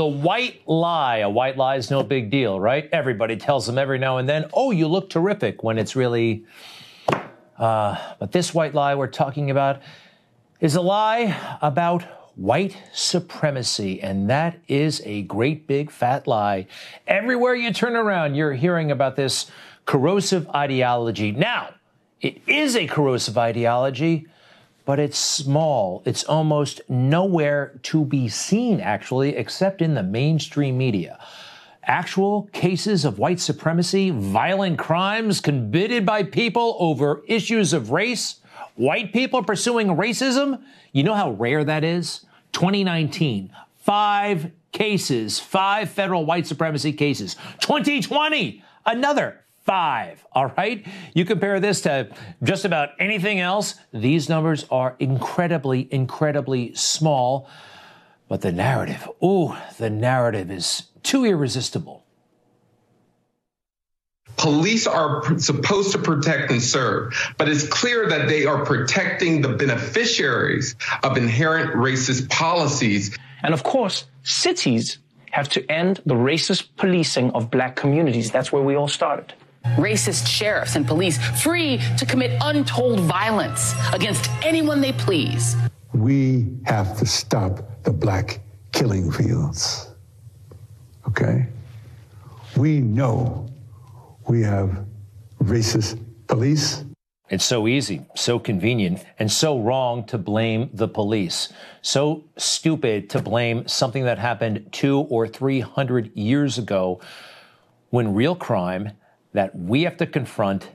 The white lie. A white lie is no big deal, right? Everybody tells them every now and then, oh, you look terrific, when it's really. Uh, but this white lie we're talking about is a lie about white supremacy. And that is a great big fat lie. Everywhere you turn around, you're hearing about this corrosive ideology. Now, it is a corrosive ideology but it's small. It's almost nowhere to be seen, actually, except in the mainstream media. Actual cases of white supremacy, violent crimes committed by people over issues of race, white people pursuing racism. You know how rare that is? 2019, five cases, five federal white supremacy cases. 2020, another five. All right. You compare this to just about anything else, these numbers are incredibly, incredibly small. But the narrative, ooh, the narrative is too irresistible. Police are supposed to protect and serve, but it's clear that they are protecting the beneficiaries of inherent racist policies. And of course, cities have to end the racist policing of black communities. That's where we all started racist sheriffs and police free to commit untold violence against anyone they please. We have to stop the black killing fields. Okay? We know we have racist police. It's so easy, so convenient, and so wrong to blame the police. So stupid to blame something that happened two or three hundred years ago when real crime that we have to confront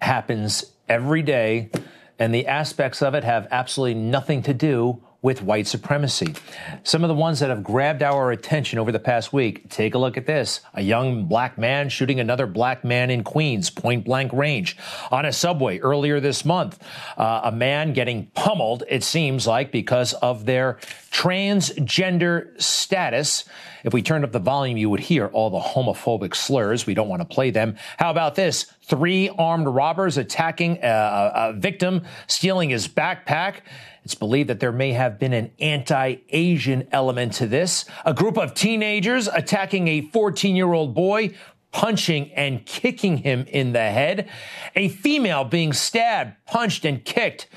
happens every day, and the aspects of it have absolutely nothing to do with white supremacy. Some of the ones that have grabbed our attention over the past week. Take a look at this. A young black man shooting another black man in Queens, point blank range. On a subway earlier this month, uh, a man getting pummeled, it seems like, because of their transgender status. If we turned up the volume, you would hear all the homophobic slurs. We don't want to play them. How about this? Three armed robbers attacking a, a victim, stealing his backpack. It's believed that there may have been an anti Asian element to this. A group of teenagers attacking a 14 year old boy, punching and kicking him in the head. A female being stabbed, punched, and kicked.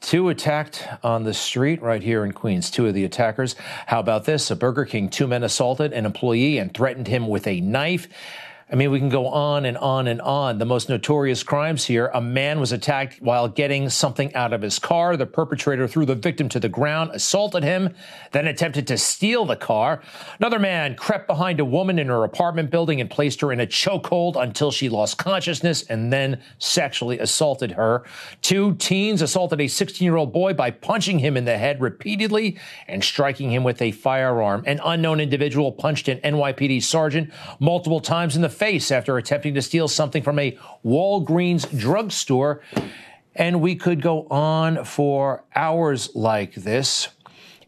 Two attacked on the street right here in Queens. Two of the attackers. How about this? A Burger King, two men assaulted an employee and threatened him with a knife. I mean, we can go on and on and on. The most notorious crimes here a man was attacked while getting something out of his car. The perpetrator threw the victim to the ground, assaulted him, then attempted to steal the car. Another man crept behind a woman in her apartment building and placed her in a chokehold until she lost consciousness and then sexually assaulted her. Two teens assaulted a 16 year old boy by punching him in the head repeatedly and striking him with a firearm. An unknown individual punched an NYPD sergeant multiple times in the face after attempting to steal something from a Walgreens drugstore. And we could go on for hours like this.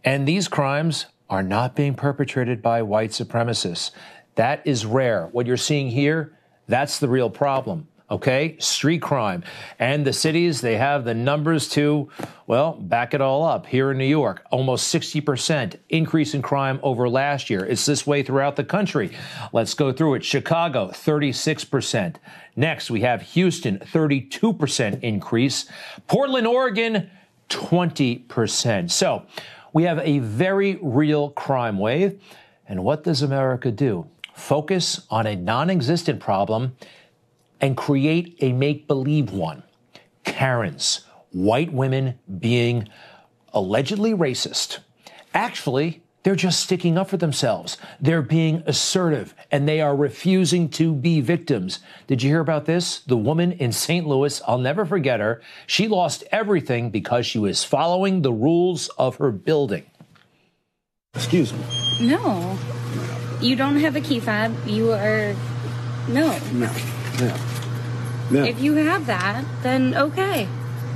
And these crimes are not being perpetrated by white supremacists. That is rare. What you're seeing here, that's the real problem okay? Street crime. And the cities, they have the numbers to, well, back it all up. Here in New York, almost 60% increase in crime over last year. It's this way throughout the country. Let's go through it. Chicago, 36%. Next, we have Houston, 32% increase. Portland, Oregon, 20%. So we have a very real crime wave. And what does America do? Focus on a non existent problem and create a make believe one. Karens, white women being allegedly racist. Actually, they're just sticking up for themselves. They're being assertive and they are refusing to be victims. Did you hear about this? The woman in St. Louis, I'll never forget her. She lost everything because she was following the rules of her building. Excuse me. No. You don't have a key fob. You are. No. No. No. Ma'am. If you have that, then okay.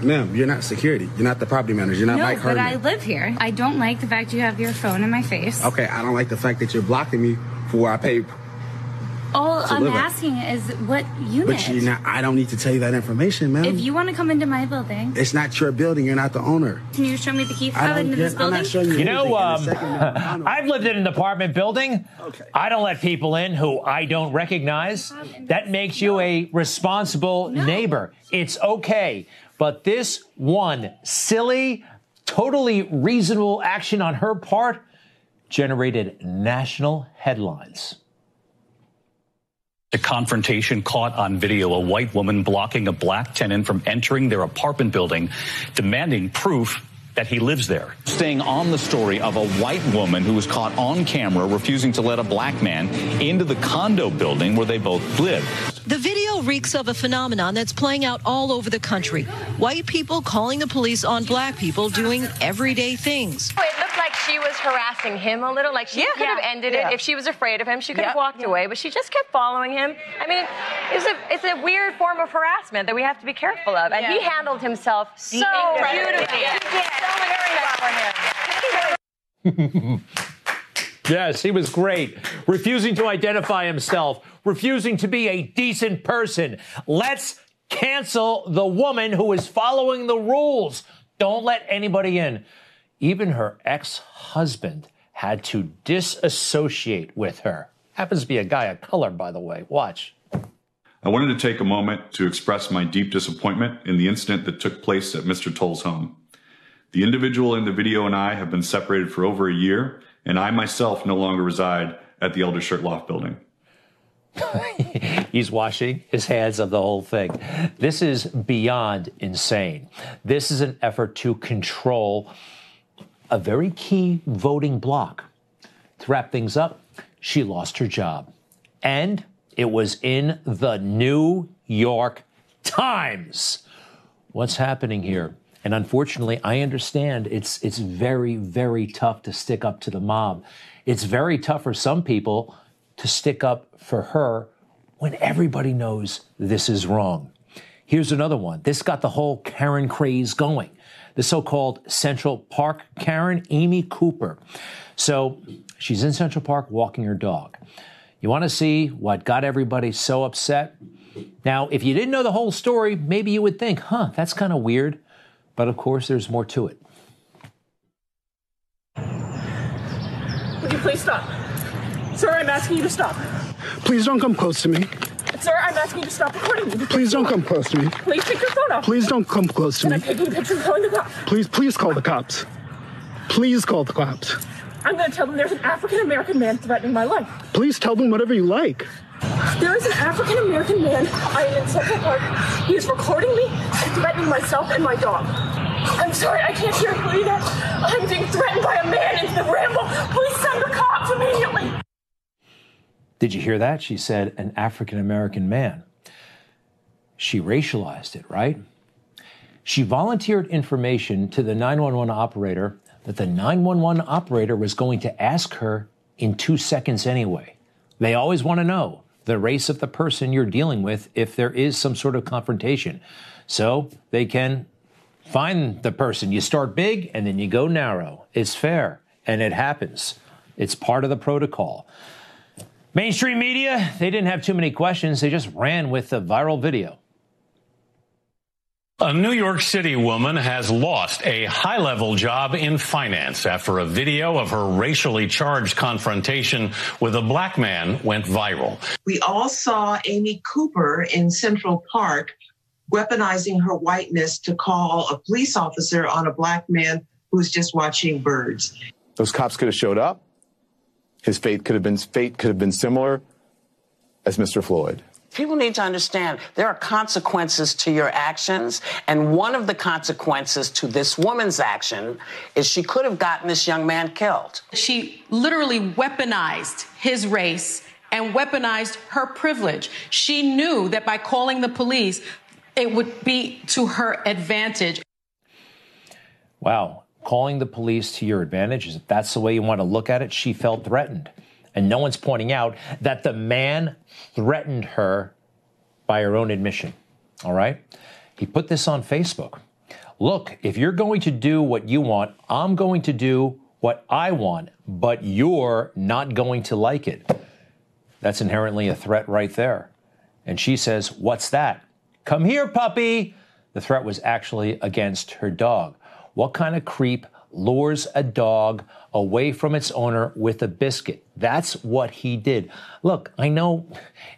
Ma'am, you're not security. You're not the property manager. You're not no, Mike but I live here. I don't like the fact you have your phone in my face. Okay, I don't like the fact that you're blocking me for where I pay All to I'm live at. asking is what unit. But you not, I don't need to tell you that information, ma'am. if you want to come into my building, it's not your building. You're not the owner. can you show me the key I fob into this I'm building? not showing you. You know, anything. In a um, second, I don't- I've lived in an apartment building. Okay. I don't let people in who I don't recognize. That makes you a responsible neighbor. It's okay. But this one silly, totally reasonable action on her part generated national headlines. The confrontation caught on video a white woman blocking a black tenant from entering their apartment building, demanding proof that he lives there. Staying on the story of a white woman who was caught on camera refusing to let a black man into the condo building where they both live. The video reeks of a phenomenon that's playing out all over the country. White people calling the police on black people doing everyday things. It looked like she was harassing him a little. Like she could have ended it if she was afraid of him. She could have walked away, but she just kept following him. I mean, it's a it's a weird form of harassment that we have to be careful of. And he handled himself so beautifully. Yeah. He did. So much respect for him. Yes, he was great. Refusing to identify himself, refusing to be a decent person. Let's cancel the woman who is following the rules. Don't let anybody in. Even her ex husband had to disassociate with her. Happens to be a guy of color, by the way. Watch. I wanted to take a moment to express my deep disappointment in the incident that took place at Mr. Toles' home. The individual in the video and I have been separated for over a year, and I myself no longer reside at the Elder Shirt Loft building. He's washing his hands of the whole thing. This is beyond insane. This is an effort to control a very key voting bloc. To wrap things up, she lost her job. And it was in the New York Times. What's happening here? And unfortunately, I understand it's it's very very tough to stick up to the mob. It's very tough for some people to stick up for her when everybody knows this is wrong. Here's another one. This got the whole Karen craze going. The so-called Central Park Karen, Amy Cooper. So she's in Central Park walking her dog. You want to see what got everybody so upset? Now, if you didn't know the whole story, maybe you would think, huh, that's kind of weird. But of course, there's more to it. Would you please stop? Sir, I'm asking you to stop. Please don't come close to me. Sir, I'm asking you to stop recording me. Please don't come close to me. Please take your phone off. Please don't come close to And me. I'm taking a picture and calling the cops. Please, please call the cops. Please call the cops. I'm going to tell them there's an African American man threatening my life. Please tell them whatever you like. There is an African American man. I am in Central Park. He is recording me and threatening myself and my dog. I'm sorry, I can't hear you either. I'm being threatened by a man in the ramble. Please send the cops immediately. Did you hear that? She said an African American man. She racialized it, right? She volunteered information to the 911 operator that the 911 operator was going to ask her in two seconds anyway. They always want to know the race of the person you're dealing with if there is some sort of confrontation. So they can find the person. You start big and then you go narrow. It's fair and it happens. It's part of the protocol. Mainstream media, they didn't have too many questions. They just ran with the viral video. A New York City woman has lost a high level job in finance after a video of her racially charged confrontation with a black man went viral. We all saw Amy Cooper in Central Park weaponizing her whiteness to call a police officer on a black man who's just watching birds. Those cops could have showed up. His fate could have been fate could have been similar as Mr. Floyd. People need to understand there are consequences to your actions. And one of the consequences to this woman's action is she could have gotten this young man killed. She literally weaponized his race and weaponized her privilege. She knew that by calling the police, it would be to her advantage. Wow. Calling the police to your advantage, is if that's the way you want to look at it, she felt threatened. And no one's pointing out that the man threatened her by her own admission. All right? He put this on Facebook. Look, if you're going to do what you want, I'm going to do what I want, but you're not going to like it. That's inherently a threat right there. And she says, What's that? Come here, puppy. The threat was actually against her dog. What kind of creep lures a dog away from its owner with a biscuit. That's what he did. Look, I know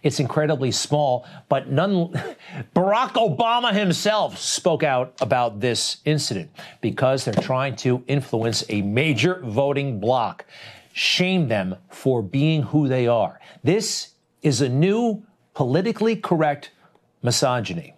it's incredibly small, but none Barack Obama himself spoke out about this incident because they're trying to influence a major voting bloc. Shame them for being who they are. This is a new politically correct misogyny.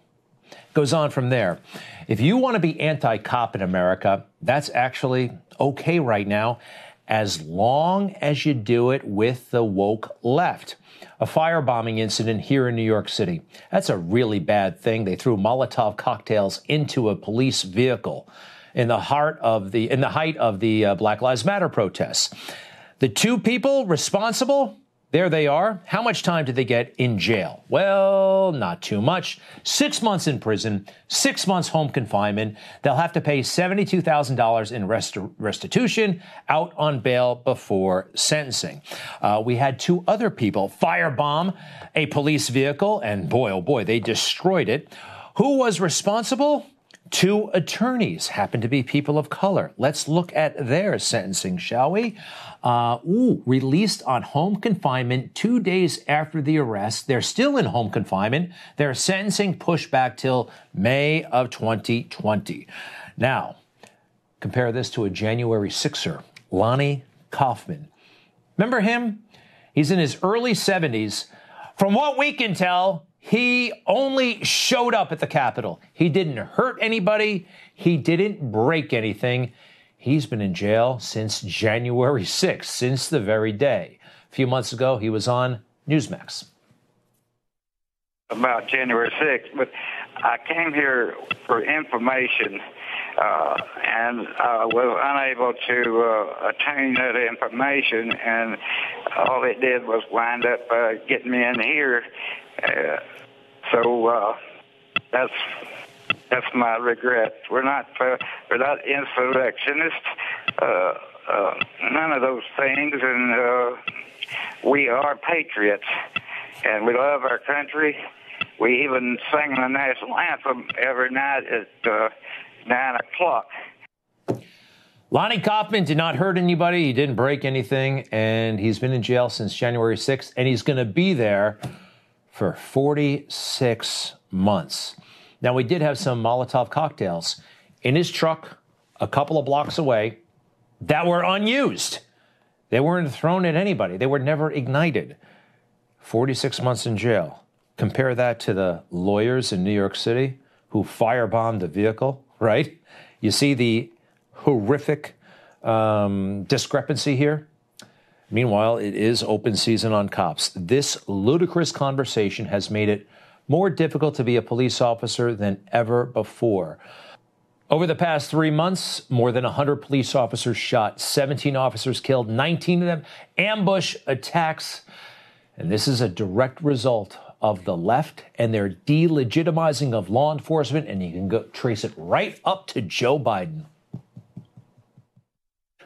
Goes on from there. If you want to be anti cop in America, that's actually okay right now, as long as you do it with the woke left. A firebombing incident here in New York City. That's a really bad thing. They threw Molotov cocktails into a police vehicle in the heart of the in the height of the uh, Black Lives Matter protests. The two people responsible there they are. How much time did they get in jail? Well, not too much. Six months in prison, six months home confinement. They'll have to pay $72,000 in rest- restitution, out on bail before sentencing. Uh, we had two other people firebomb a police vehicle, and boy, oh boy, they destroyed it. Who was responsible? Two attorneys happen to be people of color. Let's look at their sentencing, shall we? Uh, ooh, released on home confinement two days after the arrest. They're still in home confinement. Their sentencing pushed back till May of 2020. Now, compare this to a January 6er, Lonnie Coffman. Remember him? He's in his early 70s. From what we can tell, he only showed up at the Capitol. He didn't hurt anybody. He didn't break anything. He's been in jail since January 6th, since the very day. A few months ago, he was on Newsmax. About January 6th, but I came here for information uh, and I was unable to uh, attain that information, and all it did was wind up uh, getting me in here. Uh, so uh, that's that's my regret. We're not uh, we're not insurrectionists. Uh, uh, none of those things, and uh, we are patriots, and we love our country. We even sing the national anthem every night at uh, nine o'clock. Lonnie Coffman did not hurt anybody. He didn't break anything, and he's been in jail since January 6th, and he's going to be there for 46 months. Now, we did have some Molotov cocktails in his truck a couple of blocks away that were unused. They weren't thrown at anybody, they were never ignited. 46 months in jail. Compare that to the lawyers in New York City who firebombed the vehicle, right? You see the horrific um, discrepancy here? Meanwhile, it is open season on cops. This ludicrous conversation has made it more difficult to be a police officer than ever before. Over the past three months, more than 100 police officers shot, 17 officers killed, 19 of them ambush attacks. And this is a direct result of the left and their delegitimizing of law enforcement. And you can go trace it right up to Joe Biden.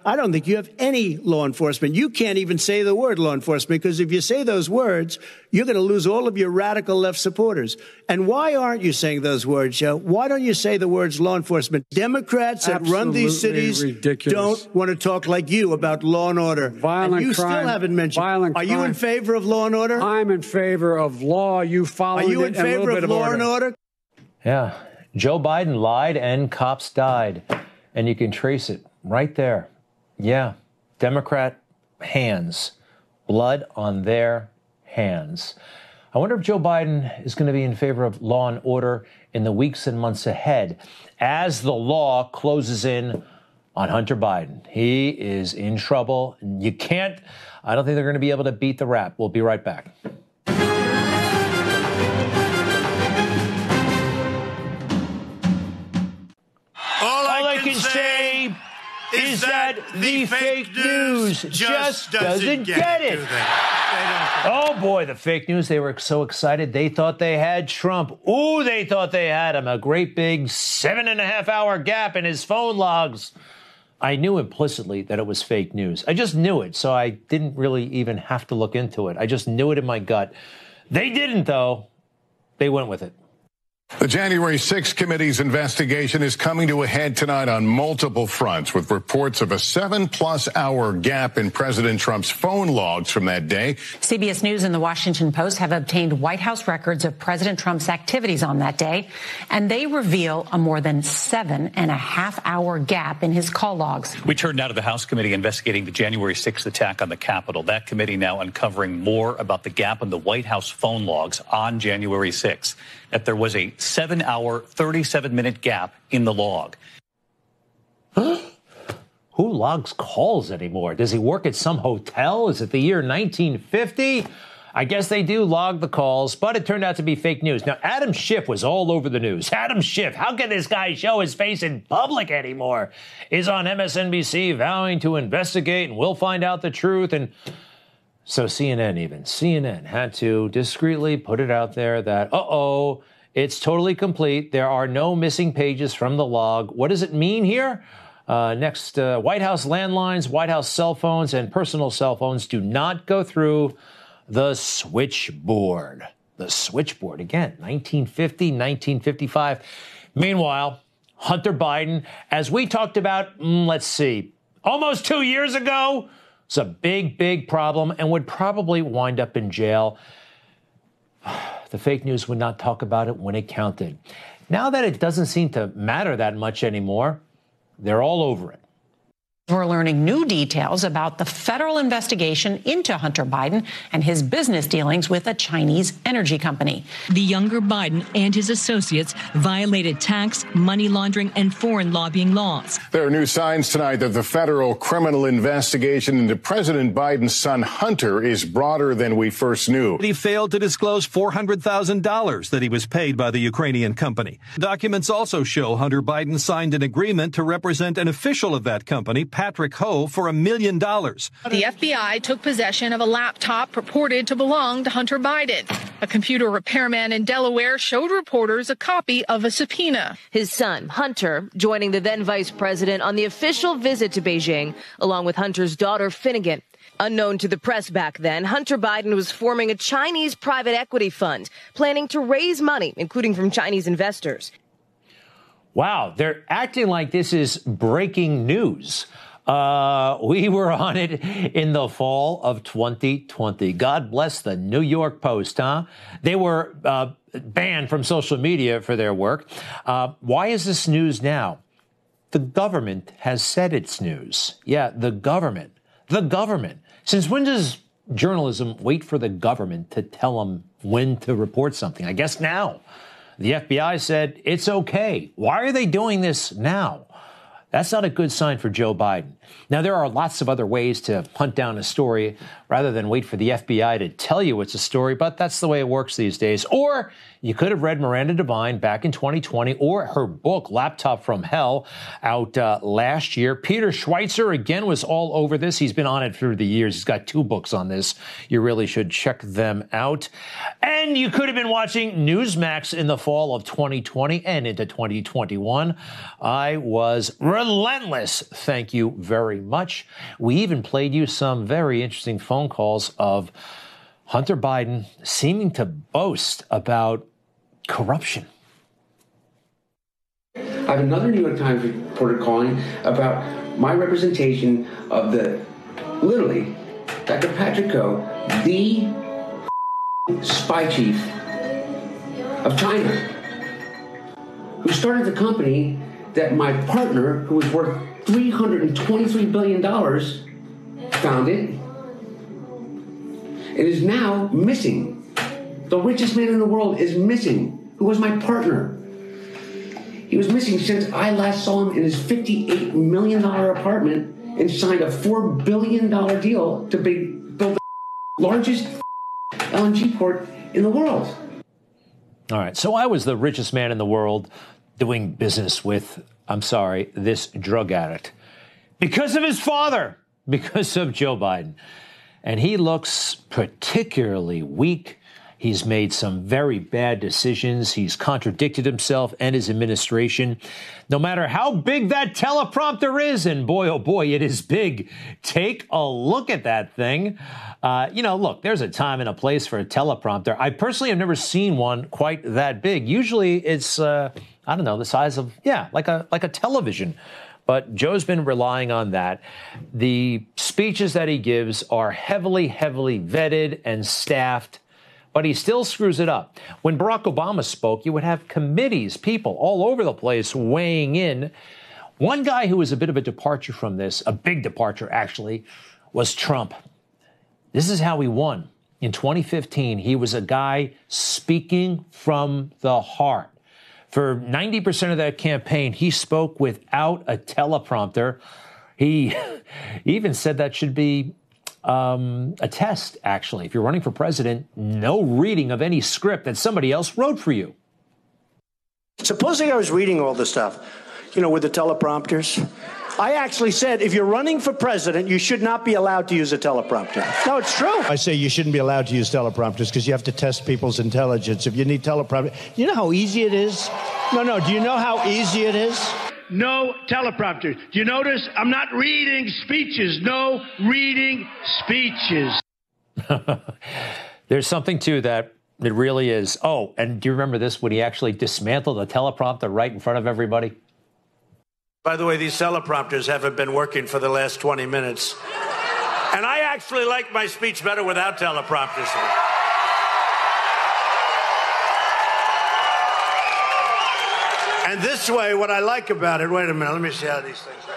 I don't think you have any law enforcement. You can't even say the word law enforcement because if you say those words, you're going to lose all of your radical left supporters. And why aren't you saying those words, Joe? Why don't you say the words law enforcement? Democrats that Absolutely run these cities ridiculous. don't want to talk like you about law and order. Violent and you crime, still haven't mentioned. Violent Are you in favor of law and order? I'm in favor of law. You follow. Are you in favor of law order. and order? Yeah. Joe Biden lied and cops died. And you can trace it right there. Yeah, Democrat hands, blood on their hands. I wonder if Joe Biden is going to be in favor of law and order in the weeks and months ahead as the law closes in on Hunter Biden. He is in trouble. You can't, I don't think they're going to be able to beat the rap. We'll be right back. Is that the fake news just doesn't get it. Oh boy, the fake news. They were so excited. They thought they had Trump. Ooh, they thought they had him. A great big seven and a half hour gap in his phone logs. I knew implicitly that it was fake news. I just knew it, so I didn't really even have to look into it. I just knew it in my gut. They didn't, though. They went with it. The January 6th committee's investigation is coming to a head tonight on multiple fronts with reports of a seven plus hour gap in President Trump's phone logs from that day. CBS News and the Washington Post have obtained White House records of President Trump's activities on that day, and they reveal a more than seven and a half hour gap in his call logs. We turned now to the House committee investigating the January 6th attack on the Capitol. That committee now uncovering more about the gap in the White House phone logs on January 6th that there was a seven hour, 37 minute gap in the log. Who logs calls anymore? Does he work at some hotel? Is it the year 1950? I guess they do log the calls, but it turned out to be fake news. Now, Adam Schiff was all over the news. Adam Schiff, how can this guy show his face in public anymore? Is on MSNBC vowing to investigate and we'll find out the truth. And so CNN, even CNN, had to discreetly put it out there that, uh oh, it's totally complete. There are no missing pages from the log. What does it mean here? Uh, next, uh, White House landlines, White House cell phones, and personal cell phones do not go through the switchboard. The switchboard, again, 1950, 1955. Meanwhile, Hunter Biden, as we talked about, mm, let's see, almost two years ago, it's a big, big problem and would probably wind up in jail. The fake news would not talk about it when it counted. Now that it doesn't seem to matter that much anymore, they're all over it. We're learning new details about the federal investigation into Hunter Biden and his business dealings with a Chinese energy company. The younger Biden and his associates violated tax, money laundering, and foreign lobbying laws. There are new signs tonight that the federal criminal investigation into President Biden's son Hunter is broader than we first knew. He failed to disclose $400,000 that he was paid by the Ukrainian company. Documents also show Hunter Biden signed an agreement to represent an official of that company Patrick Ho for a million dollars. The FBI took possession of a laptop purported to belong to Hunter Biden. A computer repairman in Delaware showed reporters a copy of a subpoena. His son, Hunter, joining the then vice president on the official visit to Beijing, along with Hunter's daughter, Finnegan. Unknown to the press back then, Hunter Biden was forming a Chinese private equity fund, planning to raise money, including from Chinese investors. Wow, they're acting like this is breaking news. Uh, we were on it in the fall of 2020. God bless the New York Post, huh? They were uh, banned from social media for their work. Uh, why is this news now? The government has said it's news. Yeah, the government. The government. Since when does journalism wait for the government to tell them when to report something? I guess now. The FBI said it's okay. Why are they doing this now? That's not a good sign for Joe Biden. Now, there are lots of other ways to hunt down a story rather than wait for the FBI to tell you it's a story, but that's the way it works these days. Or you could have read Miranda Devine back in 2020 or her book, Laptop from Hell, out uh, last year. Peter Schweizer, again, was all over this. He's been on it through the years. He's got two books on this. You really should check them out. And you could have been watching Newsmax in the fall of 2020 and into 2021. I was relentless. Thank you very much. We even played you some very interesting phone calls of Hunter Biden seeming to boast about corruption. I have another New York Times reporter calling about my representation of the, literally, Dr. Patrick Ho, the spy chief of China, who started the company that my partner, who was worth $323 billion, founded and is now missing. The richest man in the world is missing, who was my partner. He was missing since I last saw him in his $58 million apartment and signed a $4 billion deal to build the largest LNG port in the world. All right. So I was the richest man in the world doing business with, I'm sorry, this drug addict because of his father, because of Joe Biden. And he looks particularly weak. He's made some very bad decisions. He's contradicted himself and his administration. No matter how big that teleprompter is, and boy, oh boy, it is big. Take a look at that thing. Uh, you know, look, there's a time and a place for a teleprompter. I personally have never seen one quite that big. Usually it's, uh, I don't know, the size of, yeah, like a, like a television. But Joe's been relying on that. The speeches that he gives are heavily, heavily vetted and staffed but he still screws it up. When Barack Obama spoke, you would have committees, people all over the place weighing in. One guy who was a bit of a departure from this, a big departure actually, was Trump. This is how he won. In 2015, he was a guy speaking from the heart. For 90% of that campaign, he spoke without a teleprompter. He even said that should be um, a test, actually. If you're running for president, no reading of any script that somebody else wrote for you. Supposing I was reading all the stuff, you know, with the teleprompters. I actually said if you're running for president, you should not be allowed to use a teleprompter. No, it's true. I say you shouldn't be allowed to use teleprompters because you have to test people's intelligence. If you need teleprompter, you know how easy it is? No, no. Do you know how easy it is? no teleprompter. Do you notice? I'm not reading speeches. No reading speeches. There's something to that. It really is. Oh, and do you remember this when he actually dismantled the teleprompter right in front of everybody? By the way, these teleprompters haven't been working for the last 20 minutes. And I actually like my speech better without teleprompters. And this way, what I like about it, wait a minute, let me see how these things are.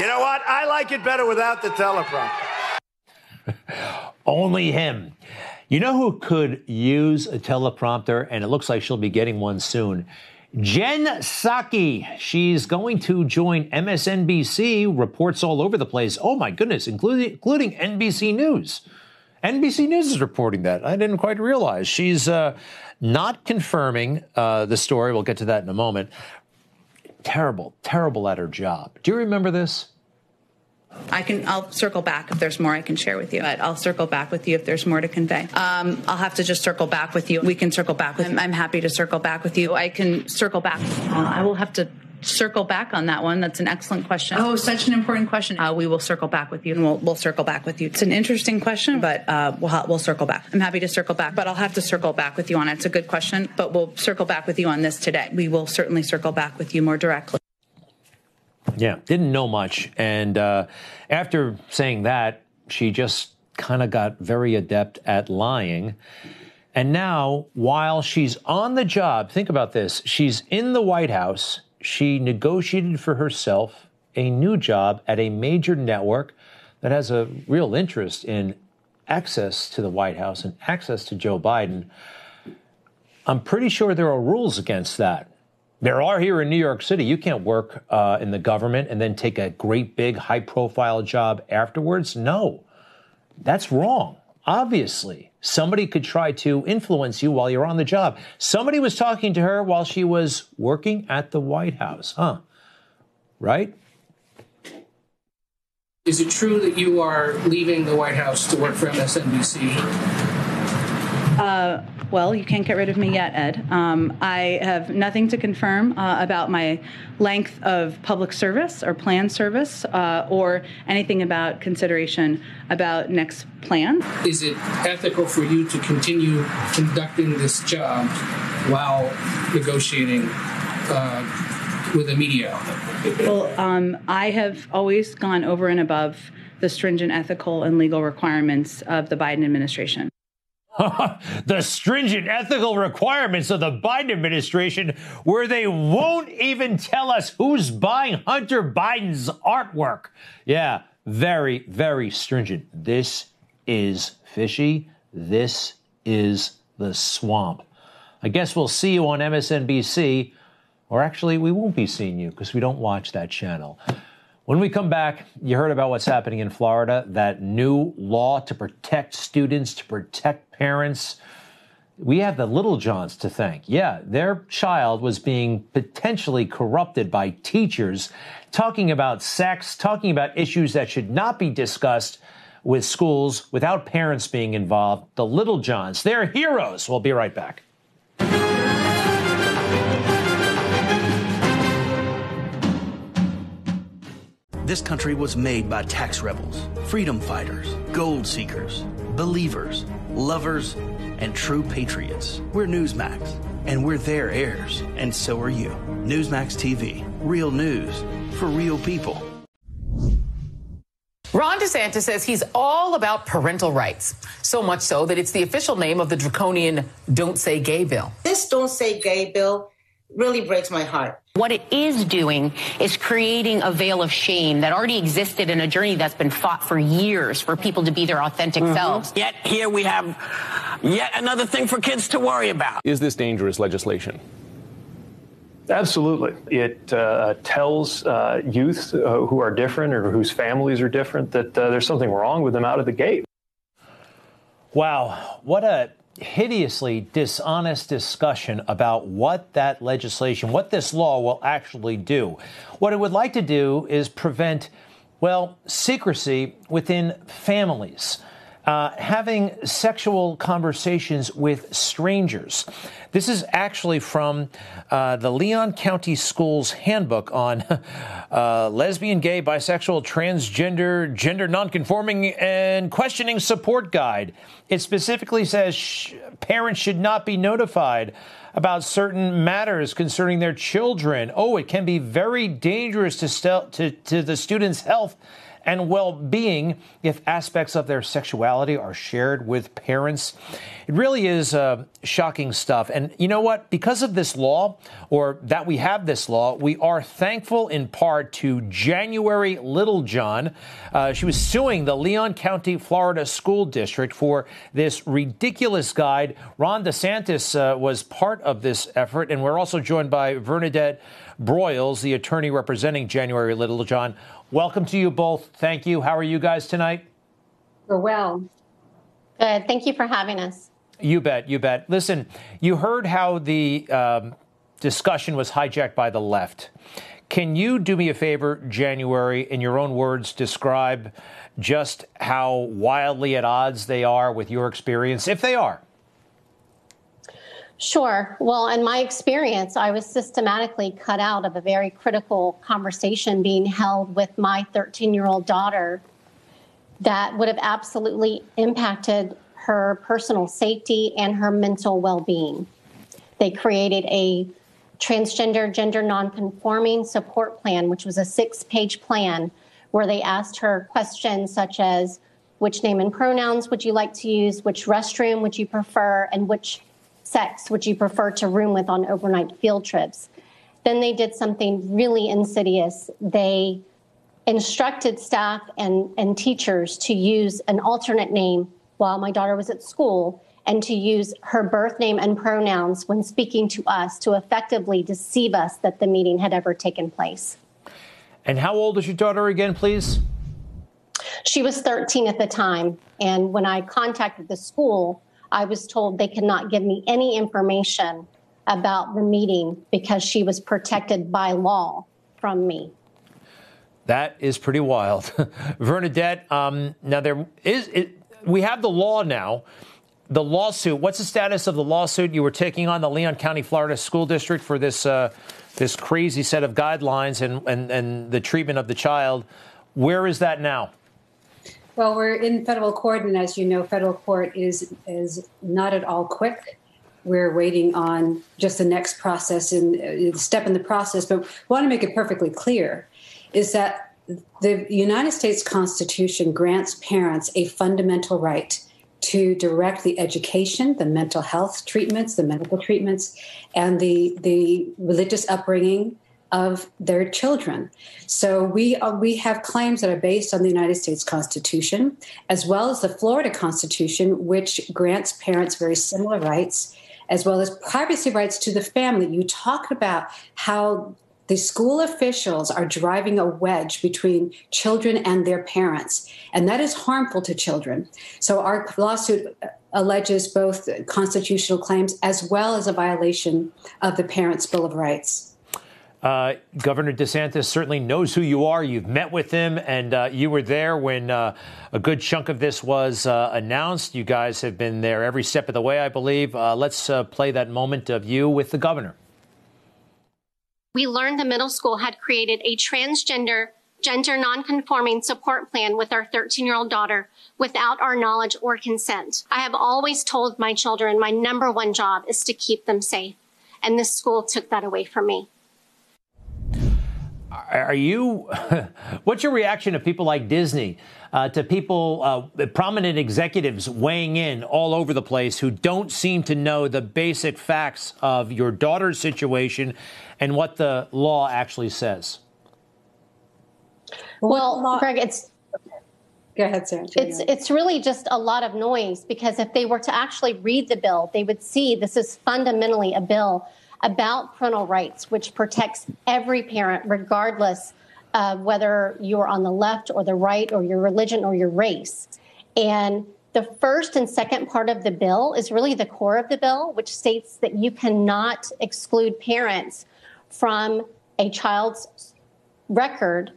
You know what? I like it better without the teleprompter. Only him. You know who could use a teleprompter, and it looks like she'll be getting one soon? Jen Psaki, she's going to join MSNBC, reports all over the place. Oh my goodness, including, including NBC News. NBC News is reporting that. I didn't quite realize. She's uh, not confirming uh, the story. We'll get to that in a moment. Terrible, terrible at her job. Do you remember this? I can. I'll circle back if there's more I can share with you. But I'll circle back with you if there's more to convey. Um, I'll have to just circle back with you. We can circle back with. I'm, I'm happy to circle back with you. I can circle back. Uh, I will have to circle back on that one. That's an excellent question. Oh, such an important question. Uh, we will circle back with you, and we'll, we'll circle back with you. It's an interesting question, but uh, we'll we'll circle back. I'm happy to circle back, but I'll have to circle back with you on it. It's a good question, but we'll circle back with you on this today. We will certainly circle back with you more directly. Yeah, didn't know much. And uh, after saying that, she just kind of got very adept at lying. And now, while she's on the job, think about this she's in the White House. She negotiated for herself a new job at a major network that has a real interest in access to the White House and access to Joe Biden. I'm pretty sure there are rules against that. There are here in New York City. You can't work uh, in the government and then take a great big high profile job afterwards. No, that's wrong. Obviously, somebody could try to influence you while you're on the job. Somebody was talking to her while she was working at the White House, huh? Right? Is it true that you are leaving the White House to work for MSNBC? Uh, well, you can't get rid of me yet, Ed. Um, I have nothing to confirm uh, about my length of public service or planned service uh, or anything about consideration about next plan. Is it ethical for you to continue conducting this job while negotiating? Uh, with the media? Well, um, I have always gone over and above the stringent ethical and legal requirements of the Biden administration. the stringent ethical requirements of the Biden administration, where they won't even tell us who's buying Hunter Biden's artwork. Yeah, very, very stringent. This is fishy. This is the swamp. I guess we'll see you on MSNBC, or actually, we won't be seeing you because we don't watch that channel. When we come back, you heard about what's happening in Florida, that new law to protect students, to protect parents. we have the Littlejohns to thank. Yeah, their child was being potentially corrupted by teachers, talking about sex, talking about issues that should not be discussed with schools without parents being involved. The Littlejohns, they're heroes. We'll be right back. This country was made by tax rebels, freedom fighters, gold seekers, believers, lovers, and true patriots. We're Newsmax, and we're their heirs, and so are you. Newsmax TV, real news for real people. Ron DeSantis says he's all about parental rights. So much so that it's the official name of the draconian Don't Say Gay bill. This Don't Say Gay bill really breaks my heart. What it is doing is creating a veil of shame that already existed in a journey that's been fought for years for people to be their authentic mm-hmm. selves. Yet here we have yet another thing for kids to worry about. Is this dangerous legislation? Absolutely. It uh, tells uh, youth uh, who are different or whose families are different that uh, there's something wrong with them out of the gate. Wow. What a hideously dishonest discussion about what that legislation, what this law will actually do. What it would like to do is prevent, well, secrecy within families. Uh, having sexual conversations with strangers. This is actually from uh, the Leon County Schools Handbook on uh, lesbian, gay, bisexual, transgender, gender nonconforming, and questioning support guide. It specifically says sh- parents should not be notified about certain matters concerning their children. Oh, it can be very dangerous to, to, to the student's health and well being if aspects of their sexuality are shared with parents. It really is uh, shocking stuff. And you know what? Because of this law, or that we have this law, we are thankful in part to January Littlejohn. Uh, she was suing the Leon County, Florida School District for this ridiculous guide. Ron DeSantis uh, was part of this effort, and we're also joined by Bernadette Broyles, the attorney representing January Littlejohn. Welcome to you both. Thank you. How are you guys tonight? We're well. Good. Thank you for having us. You bet. You bet. Listen, you heard how the um, discussion was hijacked by the left. Can you do me a favor, January, in your own words, describe just how wildly at odds they are with your experience, if they are? Sure. Well, in my experience, I was systematically cut out of a very critical conversation being held with my 13 year old daughter that would have absolutely impacted her personal safety and her mental well being. They created a transgender, gender nonconforming support plan, which was a six page plan where they asked her questions such as which name and pronouns would you like to use, which restroom would you prefer, and which sex would you prefer to room with on overnight field trips? Then they did something really insidious. They instructed staff and, and teachers to use an alternate name while my daughter was at school and to use her birth name and pronouns when speaking to us to effectively deceive us that the meeting had ever taken place. And how old is your daughter again, please? She was 13 at the time. And when I contacted the school, I was told they could not give me any information about the meeting because she was protected by law from me. That is pretty wild. Bernadette, um, now there is, it, we have the law now. The lawsuit, what's the status of the lawsuit you were taking on the Leon County, Florida School District for this, uh, this crazy set of guidelines and, and, and the treatment of the child? Where is that now? Well, we're in federal court, and as you know, federal court is is not at all quick. We're waiting on just the next process and uh, step in the process. But want to make it perfectly clear is that the United States Constitution grants parents a fundamental right to direct the education, the mental health treatments, the medical treatments, and the the religious upbringing of their children. So we uh, we have claims that are based on the United States Constitution as well as the Florida Constitution, which grants parents very similar rights, as well as privacy rights to the family. You talk about how the school officials are driving a wedge between children and their parents, and that is harmful to children. So our lawsuit alleges both constitutional claims as well as a violation of the Parents' Bill of Rights. Uh, Governor DeSantis certainly knows who you are. You've met with him, and uh, you were there when uh, a good chunk of this was uh, announced. You guys have been there every step of the way, I believe. Uh, let's uh, play that moment of you with the governor. We learned the middle school had created a transgender, gender nonconforming support plan with our 13 year old daughter without our knowledge or consent. I have always told my children my number one job is to keep them safe, and this school took that away from me. Are you? what's your reaction to people like Disney, uh, to people, uh, prominent executives weighing in all over the place who don't seem to know the basic facts of your daughter's situation and what the law actually says? Well, Greg, it's Go ahead, Sarah. It's it's really just a lot of noise because if they were to actually read the bill, they would see this is fundamentally a bill about parental rights, which protects every parent, regardless of whether you're on the left or the right or your religion or your race. And the first and second part of the bill is really the core of the bill, which states that you cannot exclude parents from a child's record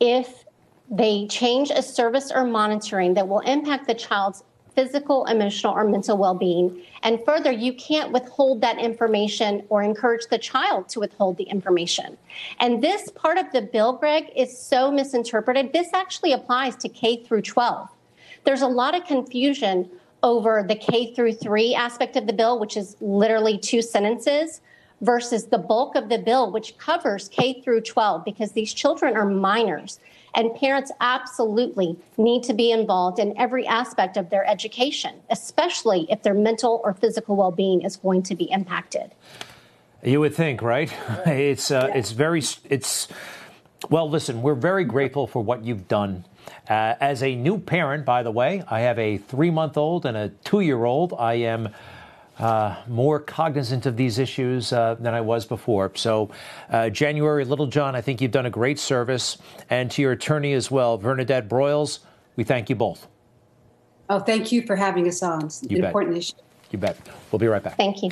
if they change a service or monitoring that will impact the child's physical, emotional, or mental well being. And further, you can't withhold that information or encourage the child to withhold the information. And this part of the bill, Greg, is so misinterpreted. This actually applies to K through 12. There's a lot of confusion over the K through 3 aspect of the bill, which is literally two sentences versus the bulk of the bill, which covers K through 12, because these children are minors. And parents absolutely need to be involved in every aspect of their education, especially if their mental or physical well being is going to be impacted. You would think, right? It's uh, it's very it's well. Listen, we're very grateful for what you've done. Uh, as a new parent, by the way, I have a three month old and a two year old. I am uh, more cognizant of these issues uh, than I was before. So, uh, January Littlejohn, I think you've done a great service. And to your attorney as well, Bernadette Broyles, we thank you both. Oh, thank you for having us on. It's an important issue. You bet. We'll be right back. Thank you.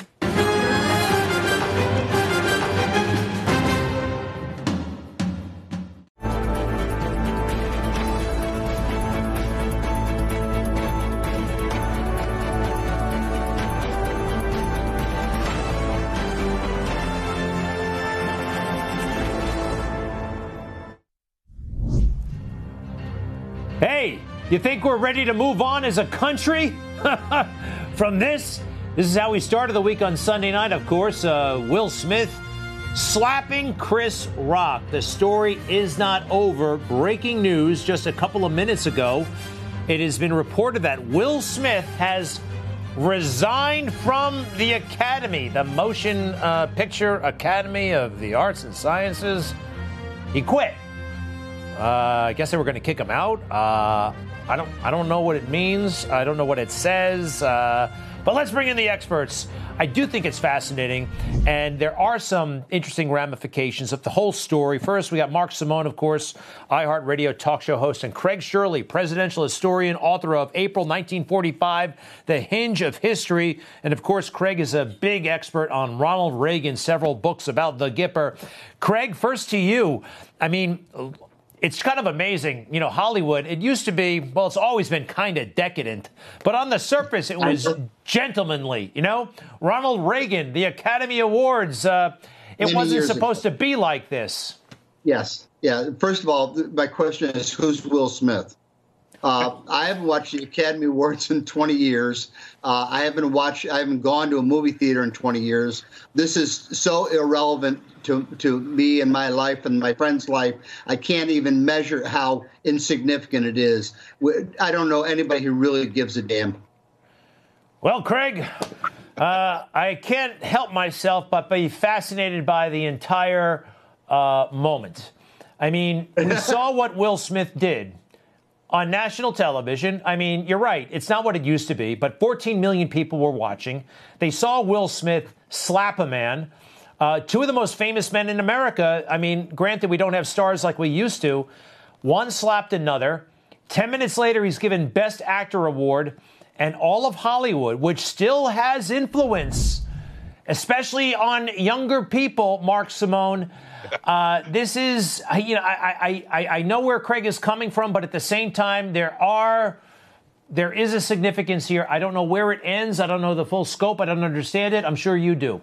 You think we're ready to move on as a country from this? This is how we started the week on Sunday night, of course. Uh, Will Smith slapping Chris Rock. The story is not over. Breaking news just a couple of minutes ago. It has been reported that Will Smith has resigned from the Academy, the Motion uh, Picture Academy of the Arts and Sciences. He quit. Uh, I guess they were going to kick him out. Uh, I don't. I don't know what it means. I don't know what it says. Uh, but let's bring in the experts. I do think it's fascinating, and there are some interesting ramifications of the whole story. First, we got Mark Simone, of course, iHeartRadio talk show host, and Craig Shirley, presidential historian, author of April 1945, The Hinge of History. And of course, Craig is a big expert on Ronald Reagan, several books about the Gipper. Craig, first to you. I mean, it's kind of amazing. You know, Hollywood, it used to be, well, it's always been kind of decadent, but on the surface, it was gentlemanly. You know, Ronald Reagan, the Academy Awards, uh, it Many wasn't supposed to be like this. Yes. Yeah. First of all, my question is who's Will Smith? Uh, I haven't watched the Academy Awards in 20 years. Uh, I haven't watched. I haven't gone to a movie theater in 20 years. This is so irrelevant to to me and my life and my friend's life. I can't even measure how insignificant it is. I don't know anybody who really gives a damn. Well, Craig, uh, I can't help myself but be fascinated by the entire uh, moment. I mean, we saw what Will Smith did on national television. I mean, you're right. It's not what it used to be, but 14 million people were watching. They saw Will Smith slap a man. Uh, two of the most famous men in America. I mean, granted, we don't have stars like we used to. One slapped another. Ten minutes later, he's given Best Actor award, and all of Hollywood, which still has influence, especially on younger people. Mark Simone. Uh, this is, you know, I, I, I, I know where Craig is coming from, but at the same time, there are there is a significance here. I don't know where it ends. I don't know the full scope. I don't understand it. I'm sure you do.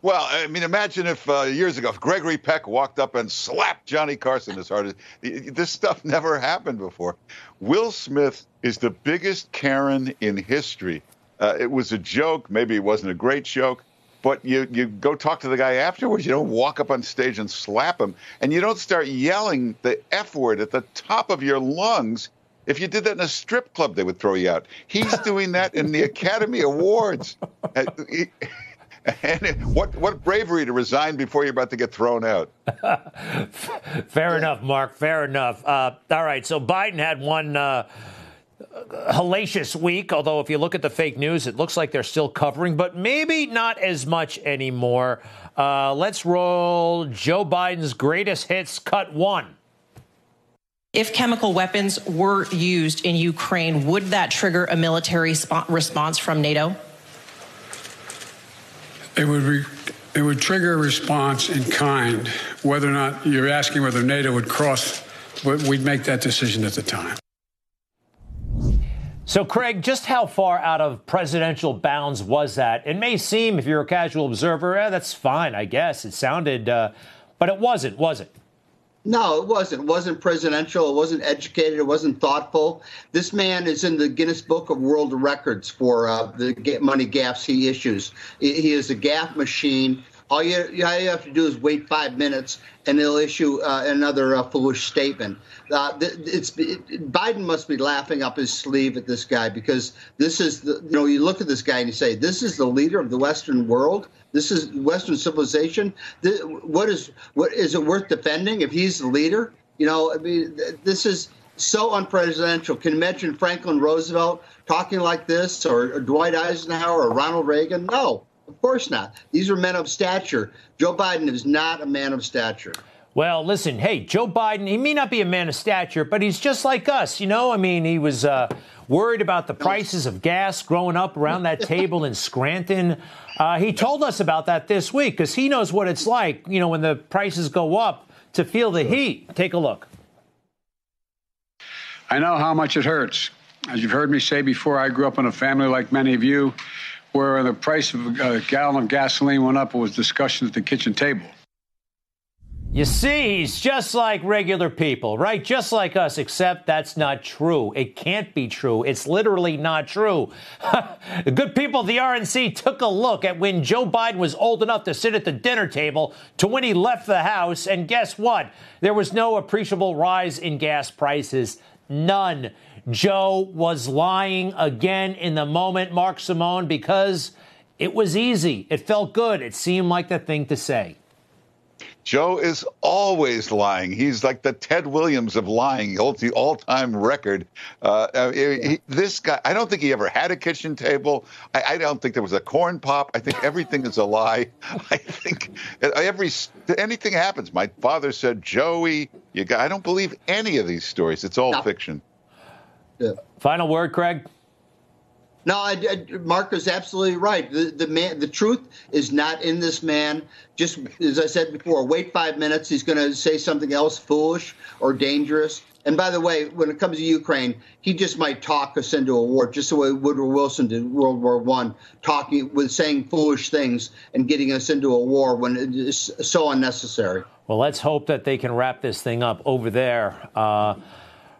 Well, I mean, imagine if uh, years ago if Gregory Peck walked up and slapped Johnny Carson as hard as this stuff never happened before. Will Smith is the biggest Karen in history. Uh, it was a joke. Maybe it wasn't a great joke, but you you go talk to the guy afterwards. You don't walk up on stage and slap him, and you don't start yelling the f word at the top of your lungs if you did that in a strip club, they would throw you out. He's doing that in the Academy Awards. And what what bravery to resign before you're about to get thrown out. Fair enough, Mark. Fair enough. Uh, all right. So Biden had one uh, hellacious week. Although if you look at the fake news, it looks like they're still covering, but maybe not as much anymore. Uh, let's roll Joe Biden's greatest hits. Cut one. If chemical weapons were used in Ukraine, would that trigger a military sp- response from NATO? It would re- it would trigger a response in kind. Whether or not you're asking whether NATO would cross, we'd make that decision at the time. So, Craig, just how far out of presidential bounds was that? It may seem, if you're a casual observer, eh, that's fine, I guess. It sounded, uh, but it wasn't, was it? No, it wasn't. It wasn't presidential. It wasn't educated. It wasn't thoughtful. This man is in the Guinness Book of World Records for uh, the money gaffes he issues. He is a gaffe machine. All you, you have to do is wait five minutes, and they'll issue uh, another uh, foolish statement. Uh, it's it, Biden must be laughing up his sleeve at this guy because this is the you know you look at this guy and you say this is the leader of the Western world. This is Western civilization. This, what is what is it worth defending if he's the leader? You know, I mean, this is so unpresidential. Can you imagine Franklin Roosevelt talking like this, or, or Dwight Eisenhower, or Ronald Reagan? No, of course not. These are men of stature. Joe Biden is not a man of stature. Well, listen, hey, Joe Biden, he may not be a man of stature, but he's just like us, you know? I mean, he was uh, worried about the prices of gas growing up around that table in Scranton. Uh, he told us about that this week because he knows what it's like, you know, when the prices go up to feel the heat. Take a look. I know how much it hurts. As you've heard me say before, I grew up in a family like many of you where the price of a gallon of gasoline went up, was discussion at the kitchen table. You see, he's just like regular people, right? Just like us, except that's not true. It can't be true. It's literally not true. the good people of the RNC took a look at when Joe Biden was old enough to sit at the dinner table to when he left the House, and guess what? There was no appreciable rise in gas prices. None. Joe was lying again in the moment, Mark Simone, because it was easy. It felt good. It seemed like the thing to say. Joe is always lying. He's like the Ted Williams of lying. He holds the all-time record. Uh, uh he, this guy, I don't think he ever had a kitchen table. I, I, don't think there was a corn pop. I think everything is a lie. I think every anything happens. My father said, "Joey, you got." I don't believe any of these stories. It's all no. fiction. Yeah. Final word, Craig. No, I, I, Mark is absolutely right. The, the man, the truth is not in this man. Just as I said before, wait five minutes. He's going to say something else foolish or dangerous. And by the way, when it comes to Ukraine, he just might talk us into a war, just the way Woodrow Wilson did World War One, talking with saying foolish things and getting us into a war when it is so unnecessary. Well, let's hope that they can wrap this thing up over there. Uh,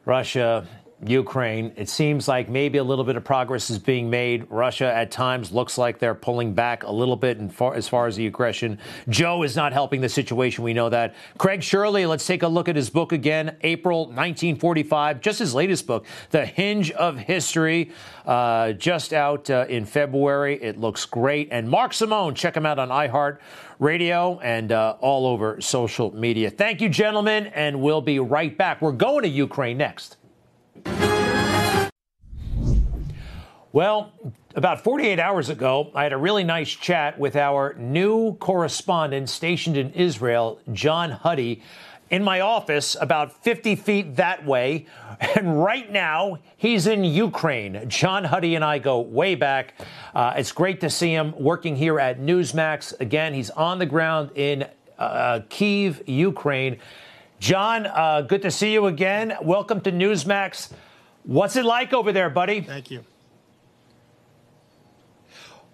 Russia Ukraine. It seems like maybe a little bit of progress is being made. Russia at times looks like they're pulling back a little bit far, as far as the aggression. Joe is not helping the situation. We know that. Craig Shirley, let's take a look at his book again, April 1945, just his latest book, The Hinge of History, uh, just out uh, in February. It looks great. And Mark Simone, check him out on iHeart Radio and uh, all over social media. Thank you, gentlemen, and we'll be right back. We're going to Ukraine next. Well, About 48 hours ago, I had a really nice chat with our new correspondent stationed in Israel, John Huddy, in my office about 50 feet that way. And right now, he's in Ukraine. John Huddy and I go way back. Uh, it's great to see him working here at Newsmax. Again, he's on the ground in uh, Kiev, Ukraine. John, uh, good to see you again. Welcome to Newsmax. What's it like over there, buddy? Thank you.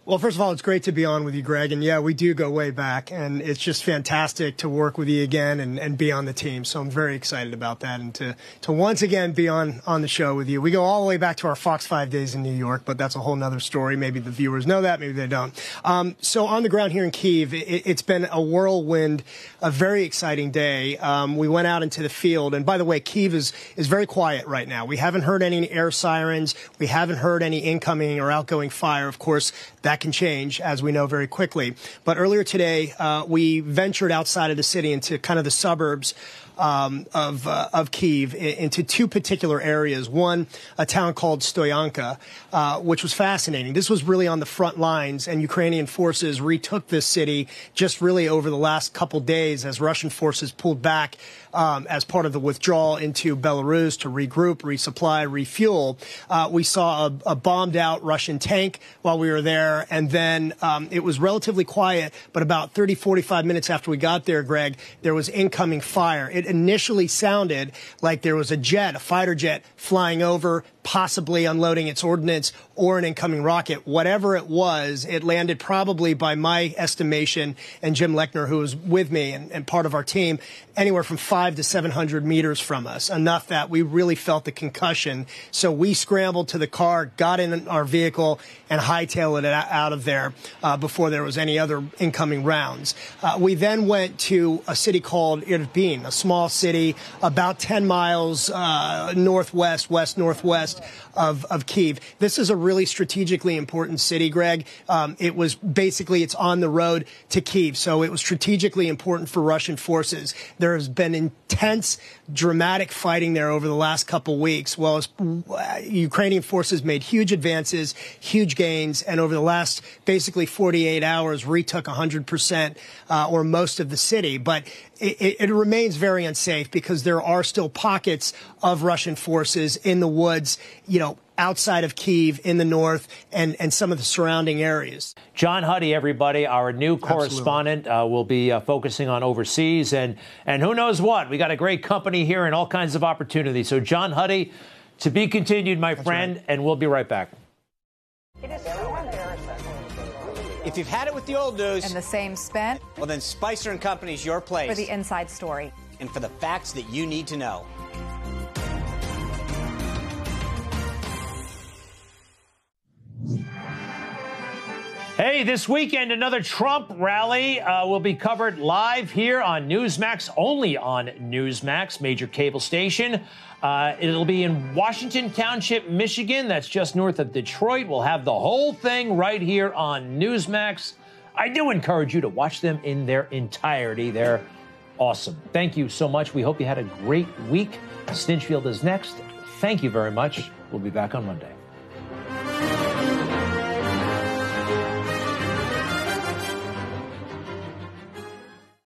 Well, first of all, it's great to be on with you, Greg. And yeah, we do go way back, and it's just fantastic to work with you again and, and be on the team. So I'm very excited about that and to, to once again be on, on the show with you. We go all the way back to our Fox 5 days in New York, but that's a whole nother story. Maybe the viewers know that, maybe they don't. Um, so on the ground here in Kiev, it, has been a whirlwind, a very exciting day. Um, we went out into the field, and by the way, Kiev is, is very quiet right now. We haven't heard any air sirens. We haven't heard any incoming or outgoing fire. Of course, that can change, as we know very quickly. But earlier today, uh, we ventured outside of the city into kind of the suburbs um, of uh, of Kiev into two particular areas. One, a town called Stoyanka, uh, which was fascinating. This was really on the front lines, and Ukrainian forces retook this city just really over the last couple days as Russian forces pulled back um, as part of the withdrawal into Belarus to regroup, resupply, refuel. Uh, we saw a, a, bombed out Russian tank while we were there, and then um, it was relatively quiet. But about 30, 45 minutes after we got there, Greg, there was incoming fire. It initially sounded like there was a jet, a fighter jet, flying over, possibly unloading its ordnance or an incoming rocket. Whatever it was, it landed probably by my estimation and Jim Lechner, who was with me and, and part of our team, anywhere from five to 700 meters from us, enough that we really felt the concussion. So we scrambled to the car, got in our vehicle, and hightailed it out of there uh, before there was any other incoming rounds. Uh, we then went to a city called Irpin, a small city about 10 miles uh, northwest, west northwest of, of Kiev. This is a really strategically important city, Greg. Um, it was basically it's on the road to Kiev, so it was strategically important for Russian forces. There has been intense, dramatic fighting there over the last couple weeks. Well, Ukrainian forces made huge advances, huge gains, and over the last basically 48 hours retook 100% uh, or most of the city. But it, it, remains very unsafe because there are still pockets of Russian forces in the woods, you know, outside of Kiev in the north and, and some of the surrounding areas. John Huddy, everybody, our new correspondent, uh, will be uh, focusing on overseas and, and who knows what. We got a great company here and all kinds of opportunities. So, John Huddy, to be continued, my That's friend, right. and we'll be right back. It is so embarrassing. If you've had it with the old news and the same spent, well, then Spicer and Company's your place for the inside story and for the facts that you need to know. Hey, this weekend, another Trump rally uh, will be covered live here on Newsmax, only on Newsmax, major cable station. Uh, it'll be in Washington Township, Michigan. That's just north of Detroit. We'll have the whole thing right here on Newsmax. I do encourage you to watch them in their entirety. They're awesome. Thank you so much. We hope you had a great week. Stinchfield is next. Thank you very much. We'll be back on Monday.